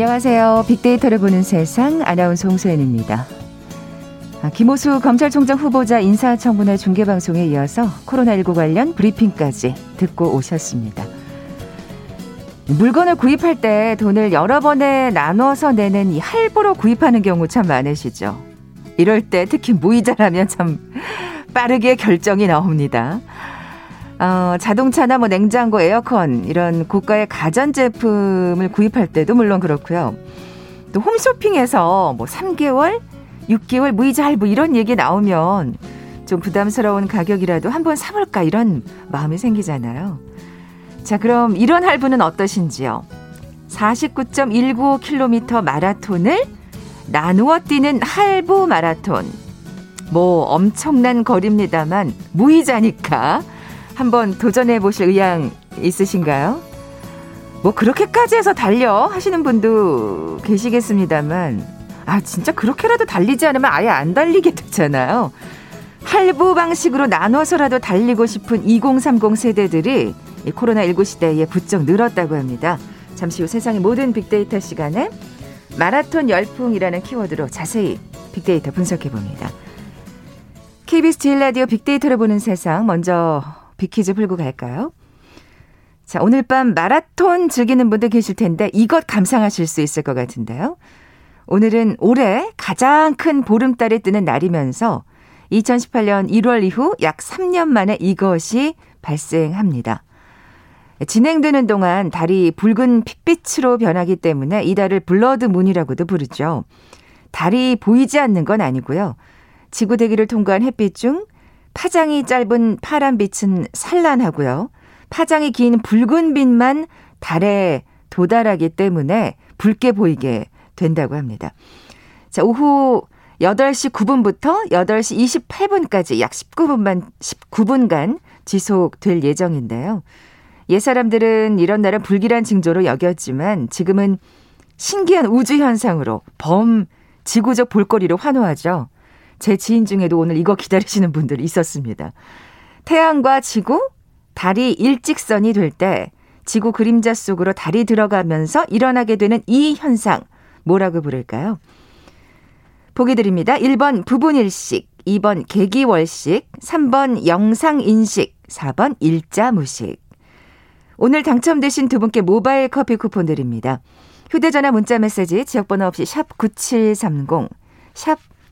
안녕하세요. 빅데이터를 보는 세상 아나운서 홍소연입니다. 아, 김호수 검찰총장 후보자 인사청문회 중계방송에 이어서 코로나19 관련 브리핑까지 듣고 오셨습니다. 물건을 구입할 때 돈을 여러 번에 나눠서 내는 이 할부로 구입하는 경우 참 많으시죠. 이럴 때 특히 무이자라면 참 빠르게 결정이 나옵니다. 어, 자동차나 뭐 냉장고, 에어컨 이런 고가의 가전 제품을 구입할 때도 물론 그렇고요. 또 홈쇼핑에서 뭐 3개월, 6개월 무이자 할부 이런 얘기 나오면 좀 부담스러운 가격이라도 한번 사볼까 이런 마음이 생기잖아요. 자, 그럼 이런 할부는 어떠신지요? 49.195km 마라톤을 나누어 뛰는 할부 마라톤. 뭐 엄청난 거리입니다만 무이자니까 한번 도전해 보실 의향 있으신가요? 뭐 그렇게까지 해서 달려 하시는 분도 계시겠습니다만 아 진짜 그렇게라도 달리지 않으면 아예 안 달리게 되잖아요. 할부 방식으로 나눠서라도 달리고 싶은 2030 세대들이 이 코로나19 시대에 부쩍 늘었다고 합니다. 잠시 후 세상의 모든 빅데이터 시간에 마라톤 열풍이라는 키워드로 자세히 빅데이터 분석해 봅니다. KBS 제일 라디오 빅데이터를 보는 세상 먼저 빅퀴즈 풀고 갈까요? 자, 오늘 밤 마라톤 즐기는 분들 계실 텐데 이것 감상하실 수 있을 것 같은데요. 오늘은 올해 가장 큰 보름달이 뜨는 날이면서 2018년 1월 이후 약 3년 만에 이것이 발생합니다. 진행되는 동안 달이 붉은 핏빛으로 변하기 때문에 이 달을 blood moon이라고도 부르죠. 달이 보이지 않는 건 아니고요. 지구 대기를 통과한 햇빛 중 파장이 짧은 파란 빛은 산란하고요. 파장이 긴 붉은 빛만 달에 도달하기 때문에 붉게 보이게 된다고 합니다. 자, 오후 8시 9분부터 8시 28분까지 약 19분만 19분간 지속될 예정인데요. 옛 사람들은 이런 날은 불길한 징조로 여겼지만 지금은 신기한 우주 현상으로 범 지구적 볼거리로 환호하죠. 제 지인 중에도 오늘 이거 기다리시는 분들 있었습니다. 태양과 지구, 달이 일직선이 될 때 지구 그림자 속으로 달이 들어가면서 일어나게 되는 이 현상 뭐라고 부를까요? 보기 드립니다. 1번 부분일식, 2번 계기월식, 3번 영상인식, 4번 일자무식. 오늘 당첨되신 두 분께 모바일 커피 쿠폰 드립니다. 휴대전화 문자 메시지 지역번호 없이 샵 9730, 샵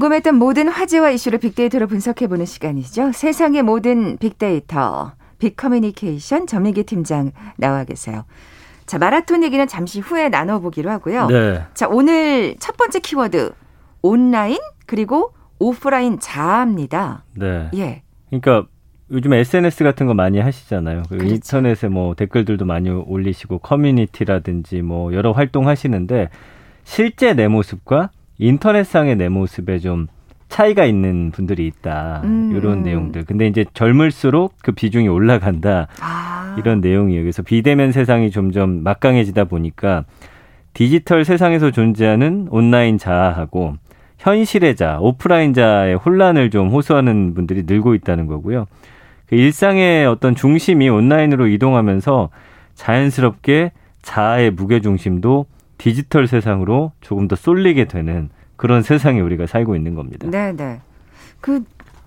궁금했던 모든 화제와 이슈를 빅데이터로 분석해보는 시간이죠. 세상의 모든 빅데이터, 빅커뮤니케이션 전민기 팀장 나와 계세요. 자, 마라톤 얘기는 잠시 후에 나눠보기로 하고요. 네. 자, 오늘 첫 번째 키워드, 온라인, 그리고 오프라인 자아입니다. 네. 예. 그러니까 요즘 SNS 같은 거 많이 하시잖아요. 그리고 그렇죠. 인터넷에 뭐 댓글들도 많이 올리시고 커뮤니티라든지 뭐 여러 활동 하시는데 실제 내 모습과 인터넷상의 내 모습에 좀 차이가 있는 분들이 있다. 음. 이런 내용들. 근데 이제 젊을수록 그 비중이 올라간다. 아. 이런 내용이에요. 그래서 비대면 세상이 점점 막강해지다 보니까 디지털 세상에서 존재하는 온라인 자아하고 현실의 자, 오프라인 자의 혼란을 좀 호소하는 분들이 늘고 있다는 거고요. 그 일상의 어떤 중심이 온라인으로 이동하면서 자연스럽게 자아의 무게 중심도 디지털 세상으로 조금 더 쏠리게 되는 그런 세상에 우리가 살고 있는 겁니다. 네, 네. 그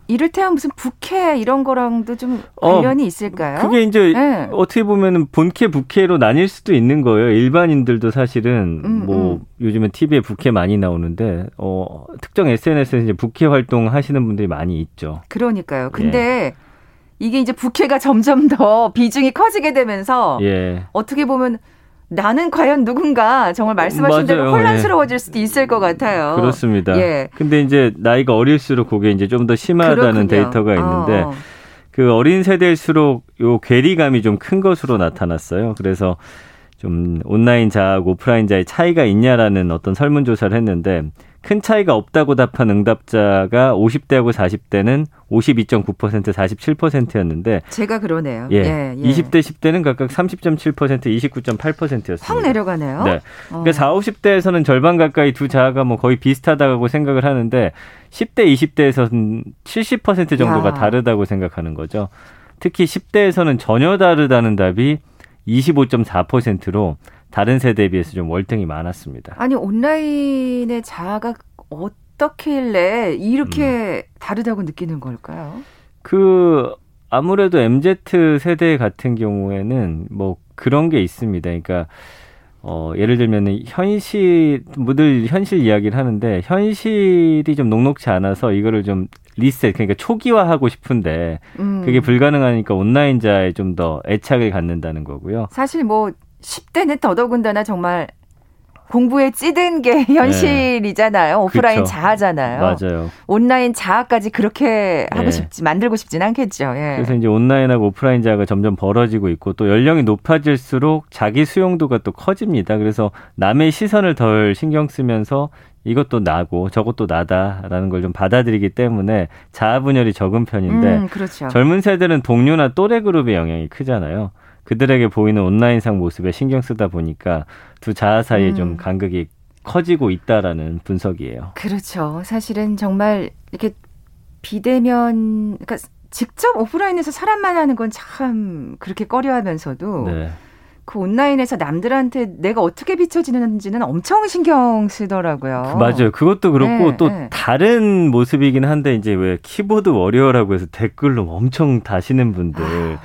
이를테면 무슨 부캐 이런 거랑도 좀 어, 관련이 어, 있을까요? 그게 이제 네. 어떻게 보면은 본캐 부캐로 나뉠 수도 있는 거예요. 일반인들도 사실은 음, 뭐 음. 요즘에 TV에 부캐 많이 나오는데 어 특정 SNS에서 이제 부캐 활동 하시는 분들이 많이 있죠. 그러니까요. 근데 예. 이게 이제 부캐가 점점 더 비중이 커지게 되면서 예. 어떻게 보면 나는 과연 누군가 정말 말씀하신 맞아요. 대로 혼란스러워질 수도 있을 것 같아요. 그렇습니다. 예. 근데 이제 나이가 어릴수록 그게 이제 좀 더 심하다는 그렇군요. 데이터가 있는데 어. 그 어린 세대일수록 요 괴리감이 좀 큰 것으로 나타났어요. 그래서 좀 온라인 자하고 오프라인 자의 차이가 있냐라는 어떤 설문조사를 했는데 큰 차이가 없다고 답한 응답자가 50대하고 40대는 52.9% 47%였는데 제가 그러네요. 예. 예, 예. 20대 10대는 각각 30.7% 29.8%였습니다. 확 내려가네요. 네. 그러니까 40, 50대에서는 절반 가까이 두 자아가 뭐 거의 비슷하다고 생각을 하는데 10대 20대에서는 70% 정도가 야. 다르다고 생각하는 거죠. 특히 10대에서는 전혀 다르다는 답이 25.4%로 다른 세대에 비해서 좀 월등히 많았습니다. 아니 온라인의 자아가 어떻길래 이렇게 음. 다르다고 느끼는 걸까요? 그 아무래도 MZ 세대 같은 경우에는 뭐 그런 게 있습니다. 그러니까 어, 예를 들면 현실, 뭐들 현실 이야기를 하는데 현실이 좀 녹록치 않아서 이거를 좀 리셋, 그러니까 초기화하고 싶은데 음. 그게 불가능하니까 온라인자에 좀 더 애착을 갖는다는 거고요. 사실 뭐 10대는 더더군다나 정말 공부에 찌든 게 현실이잖아요. 네. 오프라인 그쵸. 자아잖아요. 맞아요. 온라인 자아까지 그렇게 하고 네. 싶지 만들고 싶진 않겠죠. 예. 그래서 이제 온라인하고 오프라인 자아가 점점 벌어지고 있고 또 연령이 높아질수록 자기 수용도가 또 커집니다. 그래서 남의 시선을 덜 신경 쓰면서 이것도 나고 저것도 나다라는 걸 좀 받아들이기 때문에 자아 분열이 적은 편인데 음, 그렇죠. 젊은 세대는 동료나 또래 그룹의 영향이 크잖아요. 그들에게 보이는 온라인상 모습에 신경 쓰다 보니까 두 자아 사이에 음. 좀 간극이 커지고 있다라는 분석이에요. 그렇죠. 사실은 정말 이렇게 비대면 그러니까 직접 오프라인에서 사람 만나는 건 참 그렇게 꺼려하면서도 네. 그 온라인에서 남들한테 내가 어떻게 비춰지는지는 엄청 신경 쓰더라고요. 맞아요. 그것도 그렇고 네, 또 네. 다른 모습이긴 한데 이제 왜 키보드 워리어라고 해서 댓글로 엄청 다시는 분들 아,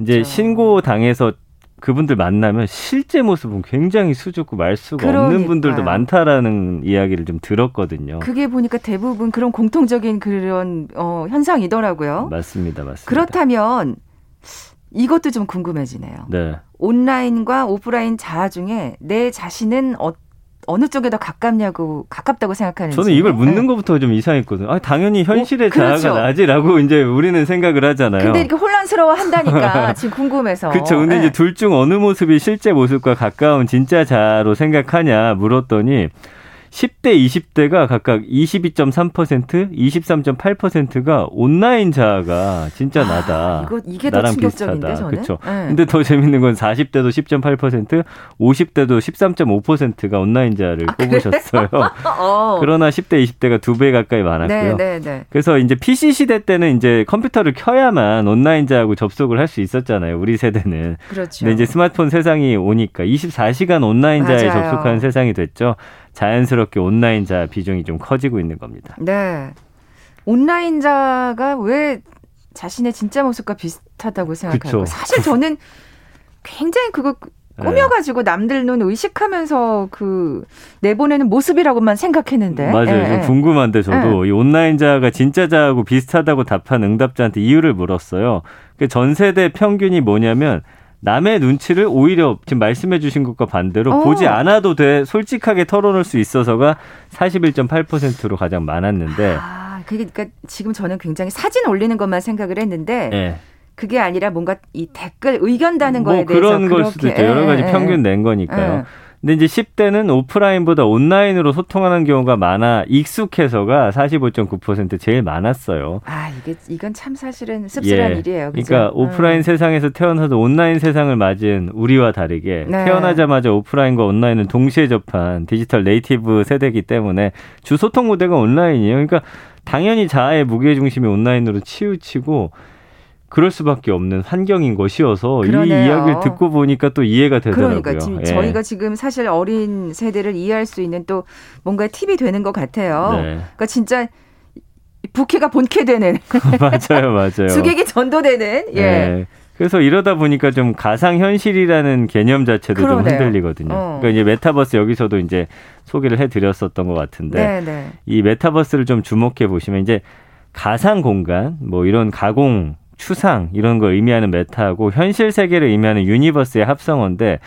이제 신고 당해서 그분들 만나면 실제 모습은 굉장히 수줍고 말수가 그러니까요. 없는 분들도 많다라는 이야기를 좀 들었거든요. 그게 보니까 대부분 그런 공통적인 그런 어, 현상이더라고요. 맞습니다, 맞습니다. 그렇다면 이것도 좀 궁금해지네요. 네. 온라인과 오프라인 자아 중에 내 자신은 어, 어느 쪽에 더 가깝냐고 가깝다고 생각하는지 저는 이걸 묻는 네. 것부터 좀 이상했거든요. 아, 당연히 현실의 어, 그렇죠. 자아가 나지라고 이제 우리는 생각을 하잖아요. 근데 이렇게 혼란스러워 한다니까 지금 궁금해서. 그렇죠. 근데 네. 이제 둘 중 어느 모습이 실제 모습과 가까운 진짜 자아로 생각하냐 물었더니 10대, 20대가 각각 22.3%, 23.8%가 온라인 자아가 진짜 아, 나다. 이거 이게 나랑 더 충격적인데 비슷하다. 저는. 그렇죠. 네. 근데 더 재밌는 건 40대도 10.8%, 50대도 13.5%가 온라인 자아를 아, 뽑으셨어요. 어. 그러나 10대, 20대가 두 배 가까이 많았고요. 네, 네, 네. 그래서 이제 PC 시대 때는 이제 컴퓨터를 켜야만 온라인 자하고 접속을 할 수 있었잖아요. 우리 세대는. 그렇죠. 근데 이제 스마트폰 세상이 오니까 24시간 온라인 자에 접속하는 세상이 됐죠. 자연스럽게 온라인자 비중이 좀 커지고 있는 겁니다. 네. 온라인자가 왜 자신의 진짜 모습과 비슷하다고 생각하고 사실 저는 굉장히 그거 꾸며가지고 네. 남들 눈 의식하면서 그 내보내는 모습이라고만 생각했는데. 맞아요. 예, 좀 예. 궁금한데 저도 예. 이 온라인자가 진짜자하고 비슷하다고 답한 응답자한테 이유를 물었어요. 그 전 세대 평균이 뭐냐면 남의 눈치를 오히려 지금 말씀해 주신 것과 반대로 어. 보지 않아도 돼 솔직하게 털어놓을 수 있어서가 41.8%로 가장 많았는데 아, 그러니까 지금 저는 굉장히 사진 올리는 것만 생각을 했는데 네. 그게 아니라 뭔가 이 댓글 의견 다는 뭐 거에 대해서 그런 걸 수도 있죠. 여러 가지 예, 평균 낸 거니까요. 예. 근데 이제 10대는 오프라인보다 온라인으로 소통하는 경우가 많아 익숙해서가 45.9% 제일 많았어요. 아, 이게 이건 참 사실은 씁쓸한 예. 일이에요. 그죠? 그러니까 오프라인 음. 세상에서 태어나서 온라인 세상을 맞은 우리와 다르게 네. 태어나자마자 오프라인과 온라인을 동시에 접한 디지털 네이티브 세대이기 때문에 주 소통 무대가 온라인이에요. 그러니까 당연히 자아의 무게 중심이 온라인으로 치우치고 그럴 수밖에 없는 환경인 것이어서 그러네요. 이 이야기를 듣고 보니까 또 이해가 되더라고요. 그러니까 지금 예. 저희가 지금 사실 어린 세대를 이해할 수 있는 또 뭔가 팁이 되는 것 같아요. 네. 그러니까 진짜 부캐가 본캐 되는 맞아요, 맞아요. 수객이 전도되는 예. 네. 그래서 이러다 보니까 좀 가상 현실이라는 개념 자체도 그러네요. 좀 흔들리거든요. 어. 그러니까 이제 메타버스 여기서도 이제 소개를 해드렸었던 것 같은데 네네. 네. 이 메타버스를 좀 주목해 보시면 이제 가상 공간 뭐 이런 가공 추상 이런 걸 의미하는 meta하고 현실 세계를 의미하는 universe의 합성어인데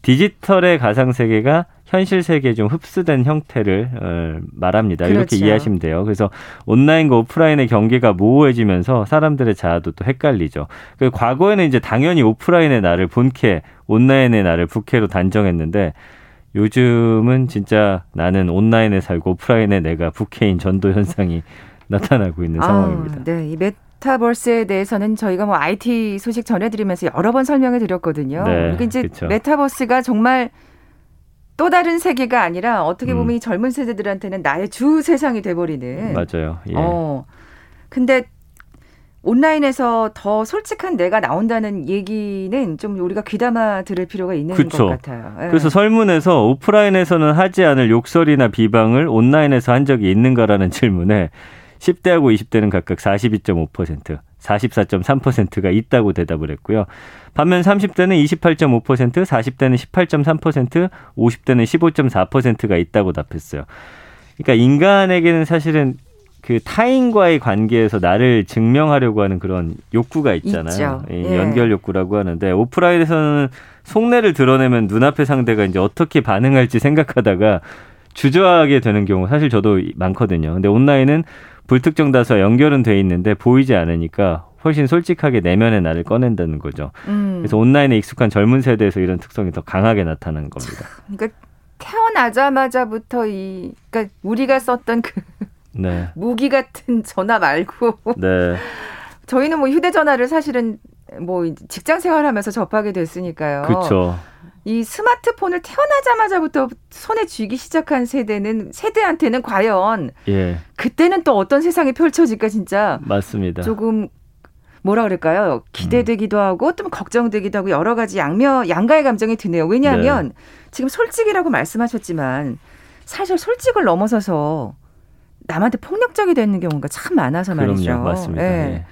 디지털의 가상 세계가 현실 세계에 좀 흡수된 형태를 어, 말합니다. 그렇죠. 이렇게 이해하시면 돼요. 그래서 온라인과 오프라인의 경계가 모호해지면서 사람들의 자아도 또 헷갈리죠. 그 과거에는 이제 당연히 오프라인의 나를 본캐, 온라인의 나를 부캐로 단정했는데 요즘은 진짜 나는 온라인에 살고 오프라인에 내가 부캐인 전도 현상이 나타나고 있는 아, 상황입니다. 네, 이 메 타버스에 대해서는 저희가 뭐 IT 소식 전해드리면서 여러 번 설명해 드렸거든요. 네, 이게 이제 그쵸. 메타버스가 정말 또 다른 세계가 아니라 어떻게 음. 보면 음. 이 젊은 세대들한테는 나의 주 세상이 돼버리는. 맞아요. 예. 어. 근데 온라인에서 더 솔직한 내가 나온다는 얘기는 좀 우리가 귀담아 들을 필요가 있는 그쵸. 것 같아요. 예. 그래서 설문에서 오프라인에서는 하지 않을 욕설이나 비방을 온라인에서 한 적이 있는가라는 질문에 10대하고 20대는 각각 42.5%, 44.3%가 있다고 대답을 했고요. 반면 30대는 28.5%, 40대는 18.3%, 50대는 15.4%가 있다고 답했어요. 그러니까 인간에게는 사실은 그 타인과의 관계에서 나를 증명하려고 하는 그런 욕구가 있잖아요. 예. 연결 욕구라고 하는데 오프라인에서는 속내를 드러내면 눈앞의 상대가 이제 어떻게 반응할지 생각하다가 주저하게 되는 경우 사실 저도 많거든요. 근데 온라인은 불특정 다수와 연결은 돼 있는데 보이지 않으니까 훨씬 솔직하게 내면의 나를 꺼낸다는 거죠. 음. 그래서 온라인에 익숙한 젊은 세대에서 이런 특성이 더 강하게 나타나는 겁니다. 그러니까 태어나자마자부터 이 그러니까 우리가 썼던 그 네. 무기 같은 전화 말고 네. 저희는 뭐 휴대전화를 사실은 뭐 직장 생활하면서 접하게 됐으니까요. 그렇죠. 이 스마트폰을 태어나자마자부터 손에 쥐기 시작한 세대는 세대한테는 과연 예. 그때는 또 어떤 세상이 펼쳐질까 진짜 맞습니다. 조금 뭐라 그럴까요? 기대되기도 하고 좀 걱정되기도 하고 여러 가지 양면 양가의 감정이 드네요. 왜냐하면 네. 지금 솔직이라고 말씀하셨지만 사실 솔직을 넘어서서 남한테 폭력적이 되는 경우가 참 많아서 말이죠. 그럼요, 맞습니다. 네. 네.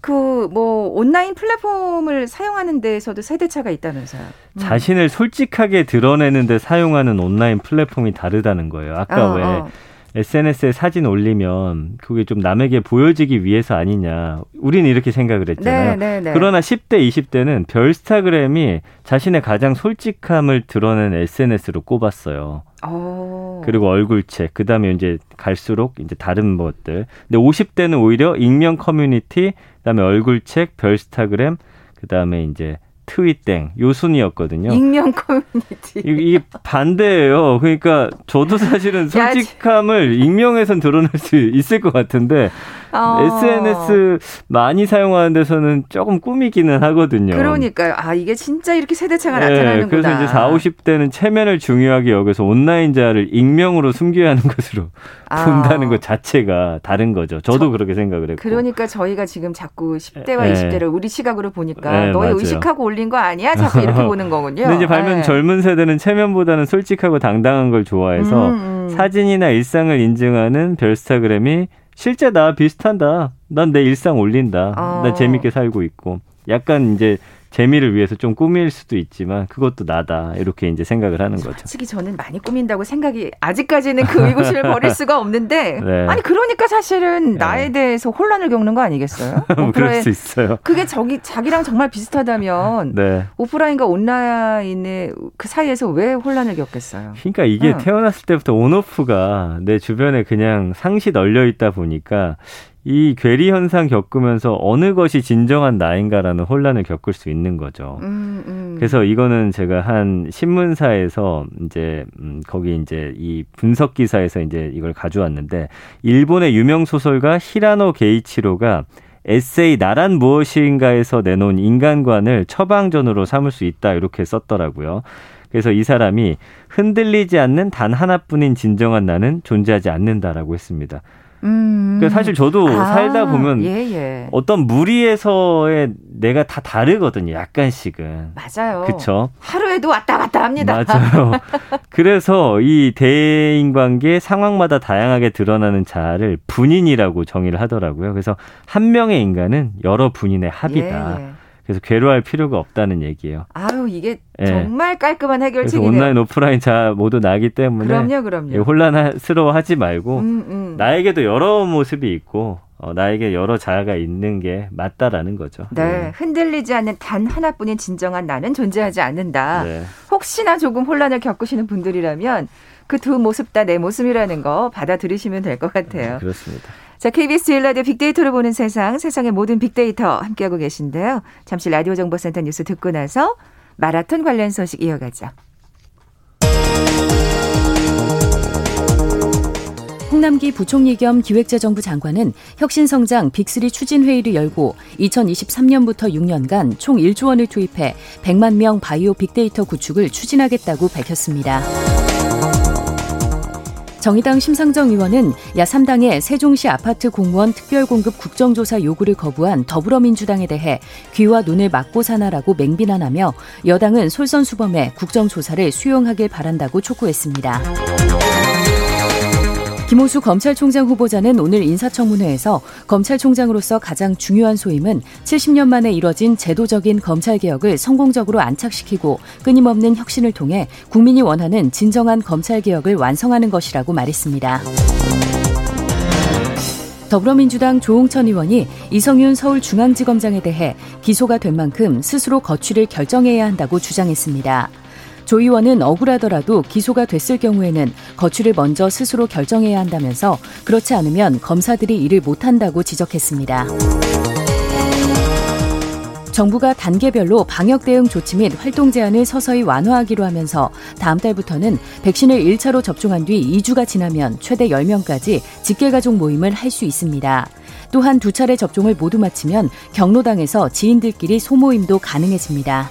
그 뭐 온라인 플랫폼을 사용하는 데에서도 세대차가 있다면서요. 음. 자신을 솔직하게 드러내는데 사용하는 온라인 플랫폼이 다르다는 거예요. 아까 어, 왜 어. SNS에 사진 올리면 그게 좀 남에게 보여지기 위해서 아니냐. 우리는 이렇게 생각을 했잖아요. 네, 네, 네. 그러나 10대, 20대는 별스타그램이 자신의 가장 솔직함을 드러낸 SNS로 꼽았어요. 오. 그리고 얼굴책, 그 다음에 이제 갈수록 이제 다른 것들. 근데 50대는 오히려 익명 커뮤니티, 그 다음에 얼굴책, 별스타그램, 그 다음에 이제 트윗땡 요 순이었거든요. 익명 커뮤니티. 이게 반대예요. 그러니까 저도 사실은 솔직함을 익명에선 드러낼 수 있을 것 같은데 어. SNS 많이 사용하는 데서는 조금 꾸미기는 하거든요. 그러니까요. 아 이게 진짜 이렇게 세대차가 네, 나타나는구나. 그래서 이제 4, 50대는 체면을 중요하게 여기서 온라인자를 익명으로 숨겨야 하는 것으로 아. 본다는 것 자체가 다른 거죠. 저도 저, 그렇게 생각을 했고. 그러니까 저희가 지금 자꾸 10대와 네. 20대를 우리 시각으로 보니까 네, 너의 의식하고 올린 거 아니야? 자꾸 이렇게 보는 거군요. 근데 이제 반면 네. 젊은 세대는 체면보다는 솔직하고 당당한 걸 좋아해서 음, 음. 사진이나 일상을 인증하는 별스타그램이 실제 나 비슷한다. 난 내 일상 올린다. 어. 난 재밌게 살고 있고. 약간 이제 재미를 위해서 좀 꾸밀 수도 있지만 그것도 나다 이렇게 이제 생각을 하는 거죠. 솔직히 저는 많이 꾸민다고 생각이 아직까지는 그 의구심을 버릴 수가 없는데 네. 아니 그러니까 사실은 네. 나에 대해서 혼란을 겪는 거 아니겠어요? 뭐 그럴 수 있어요. 그게 저기 자기랑 정말 비슷하다면 네. 오프라인과 온라인의 그 사이에서 왜 혼란을 겪겠어요? 그러니까 이게 응. 태어났을 때부터 온오프가 내 주변에 그냥 상시 널려 있다 보니까 이 괴리 현상 겪으면서 어느 것이 진정한 나인가라는 혼란을 겪을 수 있는 거죠. 음, 음. 그래서 이거는 제가 한 신문사에서 이제 음, 거기 이제 이 분석 기사에서 이제 이걸 가져왔는데 일본의 유명 소설가 히라노 게이치로가 에세이 나란 무엇인가에서 내놓은 인간관을 처방전으로 삼을 수 있다 이렇게 썼더라고요. 그래서 이 사람이 흔들리지 않는 단 하나뿐인 진정한 나는 존재하지 않는다라고 했습니다. 음. 그러니까 사실 저도 아, 살다 보면 예, 예. 어떤 무리에서의 내가 다 다르거든요. 약간씩은. 맞아요. 그렇죠. 하루에도 왔다 갔다 합니다. 맞아요. 그래서 이 대인 관계 상황마다 다양하게 드러나는 자를 분인이라고 정의를 하더라고요. 그래서 한 명의 인간은 여러 분인의 합이다. 예, 예. 그래서 괴로워할 필요가 없다는 얘기예요. 아유 이게 예. 정말 깔끔한 해결책이네요. 온라인 오프라인 자 모두 나기 때문에 그럼요, 그럼요. 혼란스러워하지 말고 음, 음. 나에게도 여러 모습이 있고 어, 나에게 여러 자아가 있는 게 맞다라는 거죠. 네, 네. 흔들리지 않는 단 하나뿐인 진정한 나는 존재하지 않는다. 네. 혹시나 조금 혼란을 겪으시는 분들이라면 그 두 모습 다 내 모습이라는 거 받아들이시면 될 것 같아요. 네, 그렇습니다. 자, KBS 일라디오 빅데이터를 보는 세상, 세상의 모든 빅데이터 함께하고 계신데요. 잠시 라디오 정보센터 뉴스 듣고 나서 마라톤 관련 소식 이어가죠. 홍남기 부총리 겸 기획재정부 장관은 혁신성장 빅3 추진회의를 열고 2023년부터 6년간 총 1조 원을 투입해 100만 명 바이오 빅데이터 구축을 추진하겠다고 밝혔습니다. 정의당 심상정 의원은 야3당의 세종시 아파트 공무원 특별공급 국정조사 요구를 거부한 더불어민주당에 대해 귀와 눈을 막고 사나라고 맹비난하며 여당은 솔선수범해 국정조사를 수용하길 바란다고 촉구했습니다. 김호수 검찰총장 후보자는 오늘 인사청문회에서 검찰총장으로서 가장 중요한 소임은 70년 만에 이뤄진 제도적인 검찰개혁을 성공적으로 안착시키고 끊임없는 혁신을 통해 국민이 원하는 진정한 검찰개혁을 완성하는 것이라고 말했습니다. 더불어민주당 조홍천 의원이 이성윤 서울중앙지검장에 대해 기소가 된 만큼 스스로 거취를 결정해야 한다고 주장했습니다. 조 의원은 억울하더라도 기소가 됐을 경우에는 거취를 먼저 스스로 결정해야 한다면서 그렇지 않으면 검사들이 일을 못한다고 지적했습니다. 정부가 단계별로 방역 대응 조치 및 활동 제한을 서서히 완화하기로 하면서 다음 달부터는 백신을 1차로 접종한 뒤 2주가 지나면 최대 10명까지 직계가족 모임을 할 수 있습니다. 또한 두 차례 접종을 모두 마치면 경로당에서 지인들끼리 소모임도 가능해집니다.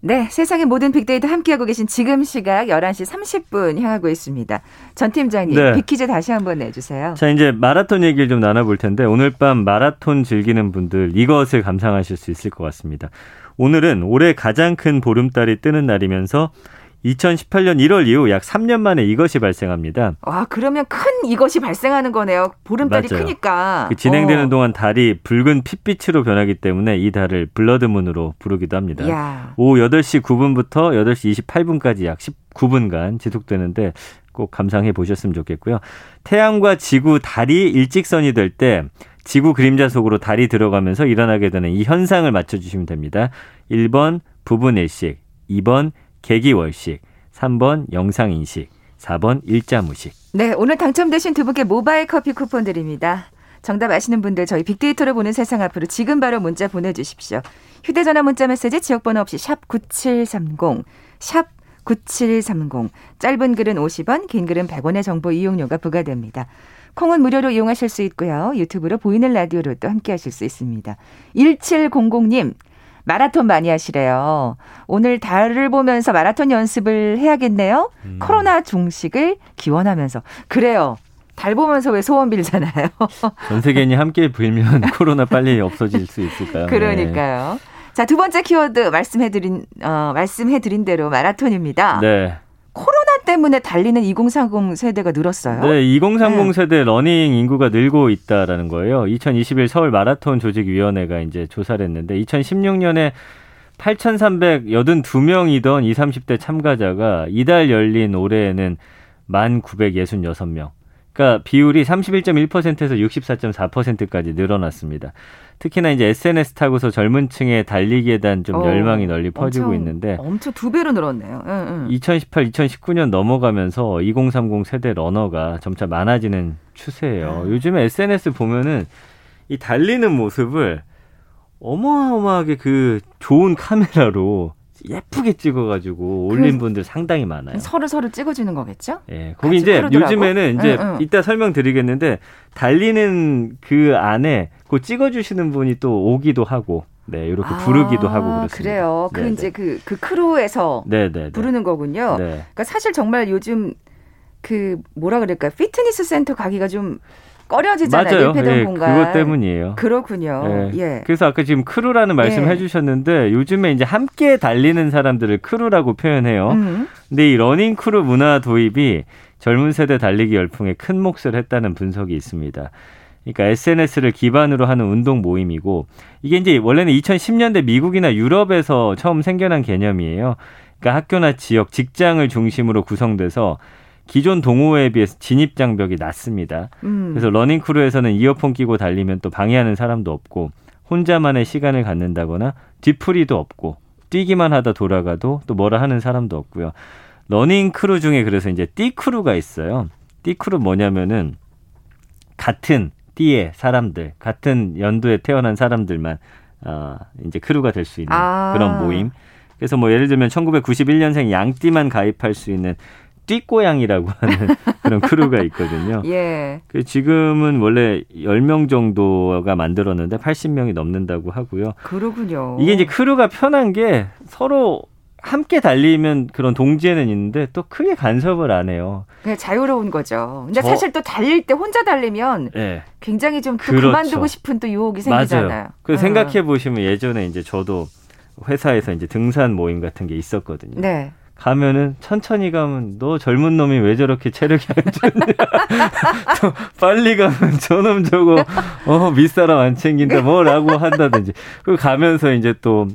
네, 세상의 모든 빅데이터 함께하고 계신 지금 시각 11시 30분 향하고 있습니다. 전 팀장님, 네. 빅퀴즈 다시 한번 내주세요. 자, 이제 마라톤 얘기를 좀 나눠볼 텐데 오늘 밤 마라톤 즐기는 분들 이것을 감상하실 수 있을 것 같습니다. 오늘은 올해 가장 큰 보름달이 뜨는 날이면서 2018년 1월 이후 약 3년 만에 이것이 발생합니다. 와, 그러면 큰 이것이 발생하는 거네요. 보름달이 맞아요. 크니까. 그 진행되는 어. 동안 달이 붉은 핏빛으로 변하기 때문에 이 달을 블러드문으로 부르기도 합니다. 야. 오후 8시 9분부터 8시 28분까지 약 19분간 지속되는데 꼭 감상해 보셨으면 좋겠고요. 태양과 지구, 달이 일직선이 될 때 지구 그림자 속으로 달이 들어가면서 일어나게 되는 이 현상을 맞춰주시면 됩니다. 1번 부분일식, 2번 개기월식, 3번 영상인식, 4번 일자무식. 네, 오늘 당첨되신 두 분께 모바일 커피 쿠폰 드립니다. 정답 아시는 분들 저희 빅데이터를 보는 세상 앞으로 지금 바로 문자 보내주십시오. 휴대전화 문자 메시지 지역번호 없이 샵 9730, 샵 9730. 짧은 글은 50원, 긴 글은 100원의 정보 이용료가 부과됩니다. 콩은 무료로 이용하실 수 있고요. 유튜브로 보이는 라디오로 또 함께 하실 수 있습니다. 1700님, 마라톤 많이 하시래요. 오늘 달을 보면서 마라톤 연습을 해야겠네요. 음. 코로나 종식을 기원하면서. 그래요. 달 보면서 왜 소원 빌잖아요. 전 세계인이 함께 빌면 코로나 빨리 없어질 수 있을까요? 그러니까요. 네. 자, 두 번째 키워드 말씀해 드린, 어, 말씀해 드린 대로 마라톤입니다. 네. 때문에 달리는 2030 세대가 늘었어요. 네, 2030 네. 세대 러닝 인구가 늘고 있다라는 거예요. 2021 서울 마라톤 조직위원회가 이제 조사를 했는데 2016년에 8,382명이던 20, 30대 참가자가 이달 열린 올해에는 1,966명. 그러니까 비율이 31.1%에서 64.4%까지 늘어났습니다. 특히나 이제 SNS 타고서 젊은 층의 달리기에 대한 좀 어, 열망이 널리 퍼지고 엄청, 있는데 엄청 두 배로 늘었네요. 응, 응. 2018, 2019년 넘어가면서 2030 세대 러너가 점차 많아지는 추세예요. 음. 요즘에 SNS 보면은 이 달리는 모습을 어마어마하게 그 좋은 카메라로 예쁘게 찍어가지고 올린 분들 상당히 많아요. 서로 서로 찍어주는 거겠죠? 예. 거기 이제 그러더라고? 요즘에는 이제 응, 응. 이따 설명드리겠는데 달리는 그 안에 그 찍어주시는 분이 또 오기도 하고. 네, 이렇게 아, 부르기도 하고 그렇습니다. 그래요. 그 네네. 그 이제 그, 그 크루에서 네네 부르는 거군요. 네. 그러니까 사실 정말 요즘 그 뭐라 그럴까 피트니스 센터 가기가 좀 꺼려지잖아요. 맞아요. 예, 공간. 그것 때문이에요. 그렇군요. 예. 예. 그래서 아까 지금 crew라는 말씀해 예. 주셨는데 요즘에 이제 함께 달리는 사람들을 crew라고 표현해요. 음. 근데 이 running crew 문화 도입이 젊은 세대 달리기 열풍에 큰 몫을 했다는 분석이 있습니다. 그러니까 SNS를 기반으로 하는 운동 모임이고 이게 이제 원래는 2010년대 미국이나 유럽에서 처음 생겨난 개념이에요. 그러니까 학교나 지역, 직장을 중심으로 구성돼서 기존 동호회에 비해서 진입 장벽이 낮습니다. 음. 그래서 running crew에서는 이어폰 끼고 달리면 또 방해하는 사람도 없고 혼자만의 시간을 갖는다거나 뒤풀이도 없고 뛰기만 하다 돌아가도 또 뭐라 하는 사람도 없고요. running crew 중에 그래서 이제 띠 crew가 있어요. 띠 크루 뭐냐면은 같은 띠의 사람들, 같은 연도에 태어난 사람들만 어, 이제 crew가 될 수 있는 아. 그런 모임. 그래서 뭐 예를 들면 1991년생 양띠만 가입할 수 있는 띠꼬양이라고 하는 그런 crew가 있거든요. 예. 그 지금은 원래 10명 정도가 만들었는데 80명이 넘는다고 하고요. 그러군요. 이게 이제 crew가 편한 게 서로 함께 달리면 그런 동지에는 있는데 또 크게 간섭을 안 해요. 그냥 자유로운 거죠. 근데 저, 사실 또 달릴 때 혼자 달리면 네. 굉장히 좀 그렇죠. 그만두고 싶은 또 유혹이 생기잖아요. 맞아요. 그 어. 생각해 보시면 예전에 이제 저도 회사에서 이제 등산 모임 같은 게 있었거든요. 네. 가면은 천천히 가면 너 젊은 놈이 왜 저렇게 체력이 안 좋냐. 또 빨리 가면 저놈 저거 어 밑사람 안 챙긴다 뭐라고 한다든지. 그리고 가면서 이제 또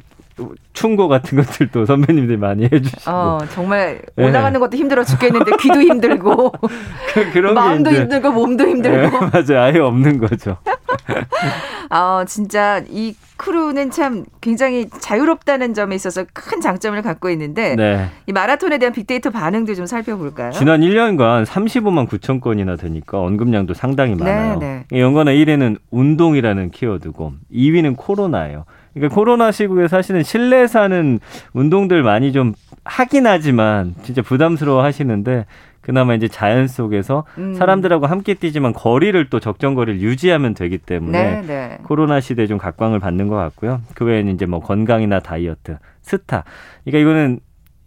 충고 같은 것들도 선배님들이 많이 해주시고. 어, 정말 네. 올라가는 네. 것도 힘들어 죽겠는데 귀도 힘들고 그, 런 마음도 이제, 힘들고 몸도 힘들고. 네, 맞아요, 아예 없는 거죠. 아 진짜 이 크루는 참 굉장히 자유롭다는 점에 있어서 큰 장점을 갖고 있는데 네. 이 마라톤에 대한 빅데이터 반응도 좀 살펴볼까요? 지난 1년간 35만 9천 건이나 되니까 언급량도 상당히 네, 많아요. 네, 네. 연관어 1위는 운동이라는 키워드고 2위는 코로나예요. 그러니까 코로나 시국에 사실은 실내 사는 운동들 많이 좀 하긴 하지만 진짜 부담스러워 하시는데 그나마 이제 자연 속에서 음. 사람들하고 함께 뛰지만 거리를 또 적정 거리를 유지하면 되기 때문에 네, 네. 코로나 시대에 좀 각광을 받는 것 같고요. 그 외에는 이제 뭐 건강이나 다이어트, 스타. 그러니까 이거는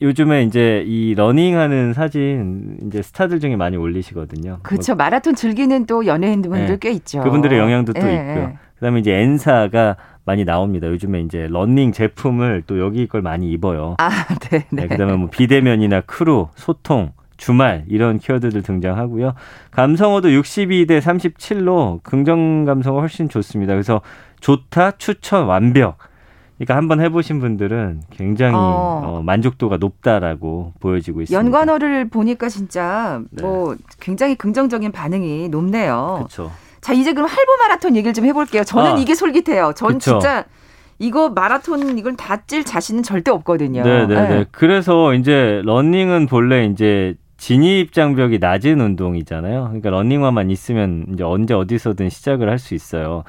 요즘에 이제 이 러닝하는 사진 이제 스타들 중에 많이 올리시거든요. 그렇죠. 뭐. 마라톤 즐기는 또 연예인분들 네. 꽤 있죠. 그분들의 영향도 또 네. 있고요. 그다음에 이제 엔사가 많이 나옵니다. 요즘에 이제 런닝 제품을 또 여기 걸 많이 입어요. 아, 네, 네. 네 그다음에 뭐 비대면이나 크루, 소통, 주말 이런 키워드들 등장하고요. 감성어도 62대 37로 긍정 감성어 훨씬 좋습니다. 그래서 좋다, 추천, 완벽. 그러니까 한번 해보신 분들은 굉장히 어. 어, 만족도가 높다라고 보여지고 있습니다. 연관어를 보니까 진짜 네. 뭐 굉장히 긍정적인 반응이 높네요. 그렇죠. 자 이제 그럼 할부 마라톤 얘기를 좀 해볼게요. 저는 아, 이게 솔깃해요. 전 그쵸. 진짜 이거 마라톤 이걸 다 찔 자신은 절대 없거든요. 네네네. 네, 네. 네. 그래서 이제 러닝은 본래 이제 진입 장벽이 낮은 운동이잖아요. 그러니까 러닝화만 있으면 이제 언제 어디서든 시작을 할 수 있어요.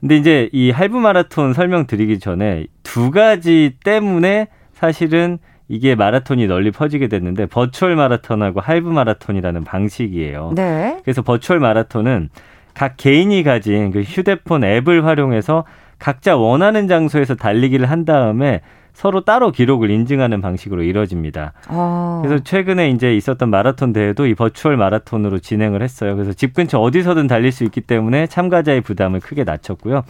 근데 이제 이 할부 마라톤 설명드리기 전에 두 가지 때문에 사실은 이게 마라톤이 널리 퍼지게 됐는데 virtual 마라톤하고 할부 마라톤이라는 방식이에요. 네. 그래서 virtual 마라톤은 각 개인이 가진 그 휴대폰 앱을 활용해서 각자 원하는 장소에서 달리기를 한 다음에 서로 따로 기록을 인증하는 방식으로 이루어집니다. 아. 그래서 최근에 이제 있었던 마라톤 대회도 이 virtual 마라톤으로 진행을 했어요. 그래서 집 근처 어디서든 달릴 수 있기 때문에 참가자의 부담을 크게 낮췄고요.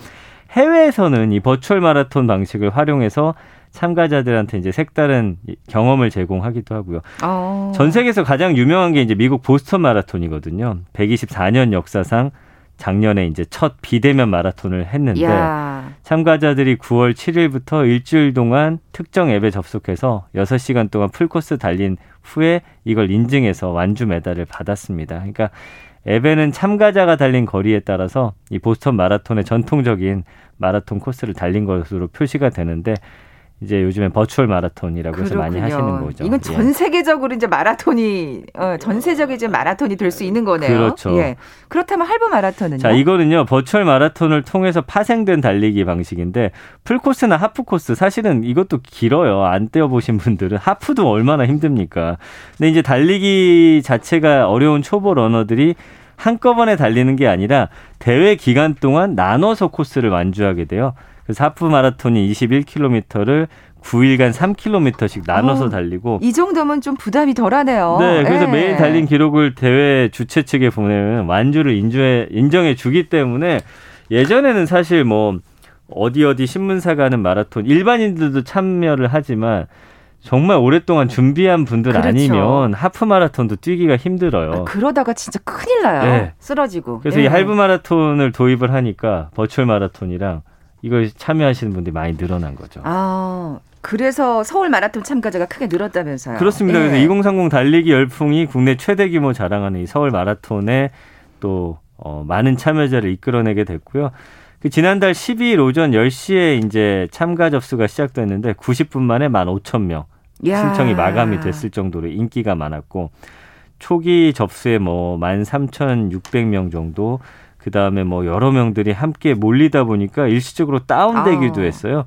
해외에서는 이 virtual 마라톤 방식을 활용해서 참가자들한테 이제 색다른 경험을 제공하기도 하고요. 아. 전 세계에서 가장 유명한 게 이제 미국 보스턴 마라톤이거든요. 124년 역사상 작년에 이제 첫 비대면 마라톤을 했는데 야. 참가자들이 9월 7일부터 일주일 동안 특정 앱에 접속해서 6시간 동안 풀코스 달린 후에 이걸 인증해서 완주 메달을 받았습니다. 그러니까 앱에는 참가자가 달린 거리에 따라서 이 보스턴 마라톤의 전통적인 마라톤 코스를 달린 것으로 표시가 되는데 이제 요즘에 virtual 마라톤이라고 해서 많이 하시는 거죠. 이건 전 예. 세계적으로 이제 마라톤이 어, 전 세계적인 이제 마라톤이 될 수 있는 거네요. 그렇죠. 예. 그렇다면 할부 마라톤은요? 자, 이거는요. virtual 마라톤을 통해서 파생된 달리기 방식인데 풀코스나 하프 코스 사실은 이것도 길어요. 안 뛰어 보신 분들은 하프도 얼마나 힘듭니까? 근데 이제 달리기 자체가 어려운 초보 러너들이 한꺼번에 달리는 게 아니라 대회 기간 동안 나눠서 코스를 완주하게 돼요. 하프 마라톤이 21km를 9일간 3km씩 나눠서 어, 달리고 이 정도면 좀 부담이 덜하네요. 네, 그래서 네. 매일 달린 기록을 대회 주최 측에 보내면 완주를 인주해, 인정해 주기 때문에 예전에는 사실 뭐 어디 어디 신문사가 하는 마라톤 일반인들도 참여를 하지만 정말 오랫동안 준비한 분들 그렇죠. 아니면 하프 마라톤도 뛰기가 힘들어요. 아, 그러다가 진짜 큰일 나요. 네. 쓰러지고. 그래서 네. 이 할부 마라톤을 도입을 하니까 버추얼 마라톤이랑 이걸 참여하시는 분들이 많이 늘어난 거죠. 아, 그래서 서울 마라톤 참가자가 크게 늘었다면서요. 그렇습니다. 예. 그래서 2030 달리기 열풍이 국내 최대 규모 자랑하는 이 서울 마라톤에 또 어, 많은 참여자를 이끌어내게 됐고요. 그 지난달 12일 오전 10시에 이제 참가 접수가 시작됐는데 90분 만에 15,000명 신청이 마감이 됐을 정도로 인기가 많았고 초기 접수에 뭐 13,600명 정도 그 다음에 뭐 여러 명들이 함께 몰리다 보니까 일시적으로 다운되기도 아. 했어요.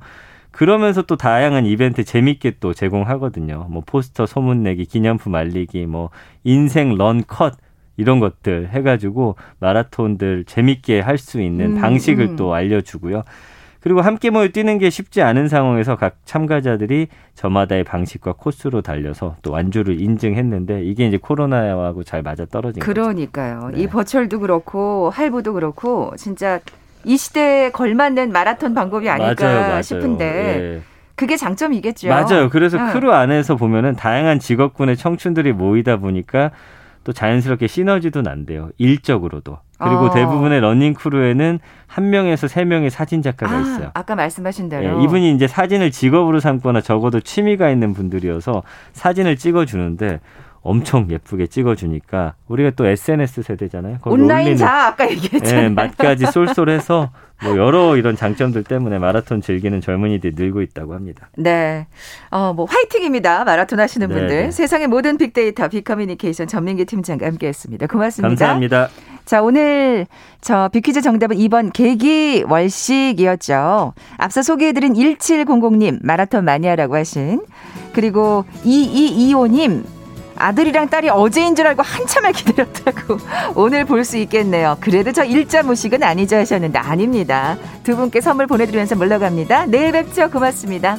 그러면서 또 다양한 이벤트 재밌게 또 제공하거든요. 뭐 포스터 소문 내기, 기념품 알리기, 뭐 인생 런 컷 이런 것들 해가지고 마라톤들 재밌게 할 수 있는 음, 방식을 음. 또 알려주고요. 그리고 함께 모여 뛰는 게 쉽지 않은 상황에서 각 참가자들이 저마다의 방식과 코스로 달려서 또 완주를 인증했는데 이게 이제 코로나하고 잘 맞아 떨어진 거죠. 그러니까요. 네. 이 virtual도 그렇고 할부도 그렇고 진짜 이 시대에 걸맞는 마라톤 방법이 아닐까 맞아요, 맞아요. 싶은데 예. 그게 장점이겠죠. 맞아요. 그래서 응. 크루 안에서 보면은 다양한 직업군의 청춘들이 모이다 보니까 또 자연스럽게 시너지도 난대요. 일적으로도. 그리고 어. 대부분의 러닝 crew에는 한 명에서 세 명의 사진 작가가 아, 있어요. 아까 말씀하신 대로 예, 이분이 이제 사진을 직업으로 삼거나 적어도 취미가 있는 분들이어서 사진을 찍어주는데 엄청 예쁘게 찍어주니까 우리가 또 SNS 세대잖아요. 온라인 자 아까 얘기했잖아요. 예, 맛까지 쏠쏠해서 뭐 여러 이런 장점들 때문에 마라톤 즐기는 젊은이들이 늘고 있다고 합니다. 네, 어뭐 화이팅입니다. 마라톤 하시는 네, 분들 네. 세상의 모든 빅데이터 빅커뮤니케이션 전민기 팀장과 함께했습니다. 고맙습니다. 감사합니다. 자 오늘 저 빅퀴즈 정답은 2번 계기 월식이었죠. 앞서 소개해드린 1700님 마라톤 마니아라고 하신 그리고 2225님 아들이랑 딸이 어제인 줄 알고 한참을 기다렸다고 오늘 볼 수 있겠네요. 그래도 저 일자 무식은 아니죠 하셨는데 아닙니다. 두 분께 선물 보내드리면서 물러갑니다. 내일 뵙죠. 고맙습니다.